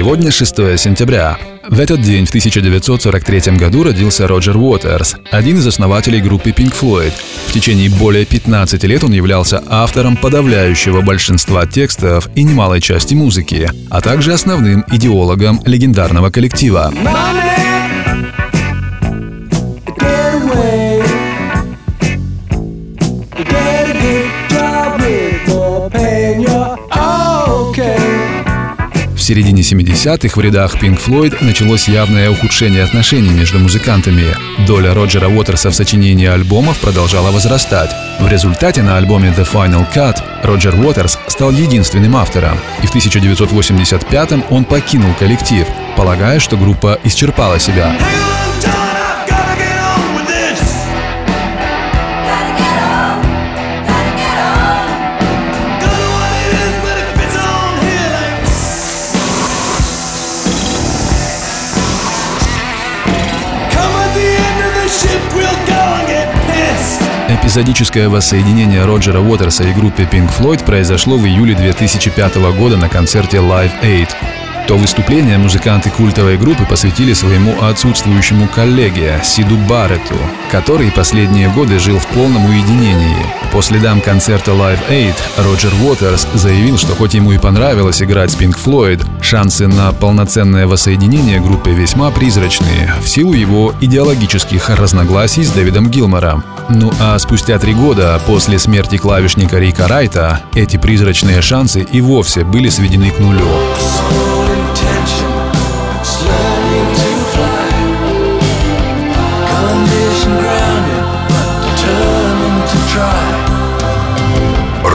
Сегодня 6 сентября. В этот день, в 1943 году, родился Роджер Уотерс, один из основателей группы Pink Floyd. В течение более 15 лет он являлся автором подавляющего большинства текстов и немалой части музыки, а также основным идеологом легендарного коллектива. Get away. Get a В середине 70-х в рядах Pink Floyd началось явное ухудшение отношений между музыкантами. Доля Роджера Уотерса в сочинении альбомов продолжала возрастать. В результате на альбоме The Final Cut Роджер Уотерс стал единственным автором, и в 1985-м он покинул коллектив, полагая, что группа исчерпала себя. Эпизодическое воссоединение Роджера Уотерса и группы Pink Floyd произошло в июле 2005 года на концерте Live Aid. То выступление музыканты культовой группы посвятили своему отсутствующему коллеге Сиду Барретту, который последние годы жил в полном уединении. По следам концерта Live Aid Роджер Уотерс заявил, что хоть ему и понравилось играть с Pink Floyd, шансы на полноценное воссоединение группы весьма призрачные в силу его идеологических разногласий с Дэвидом Гилмором. Ну а спустя три года после смерти клавишника Рика Райта эти призрачные шансы и вовсе были сведены к нулю.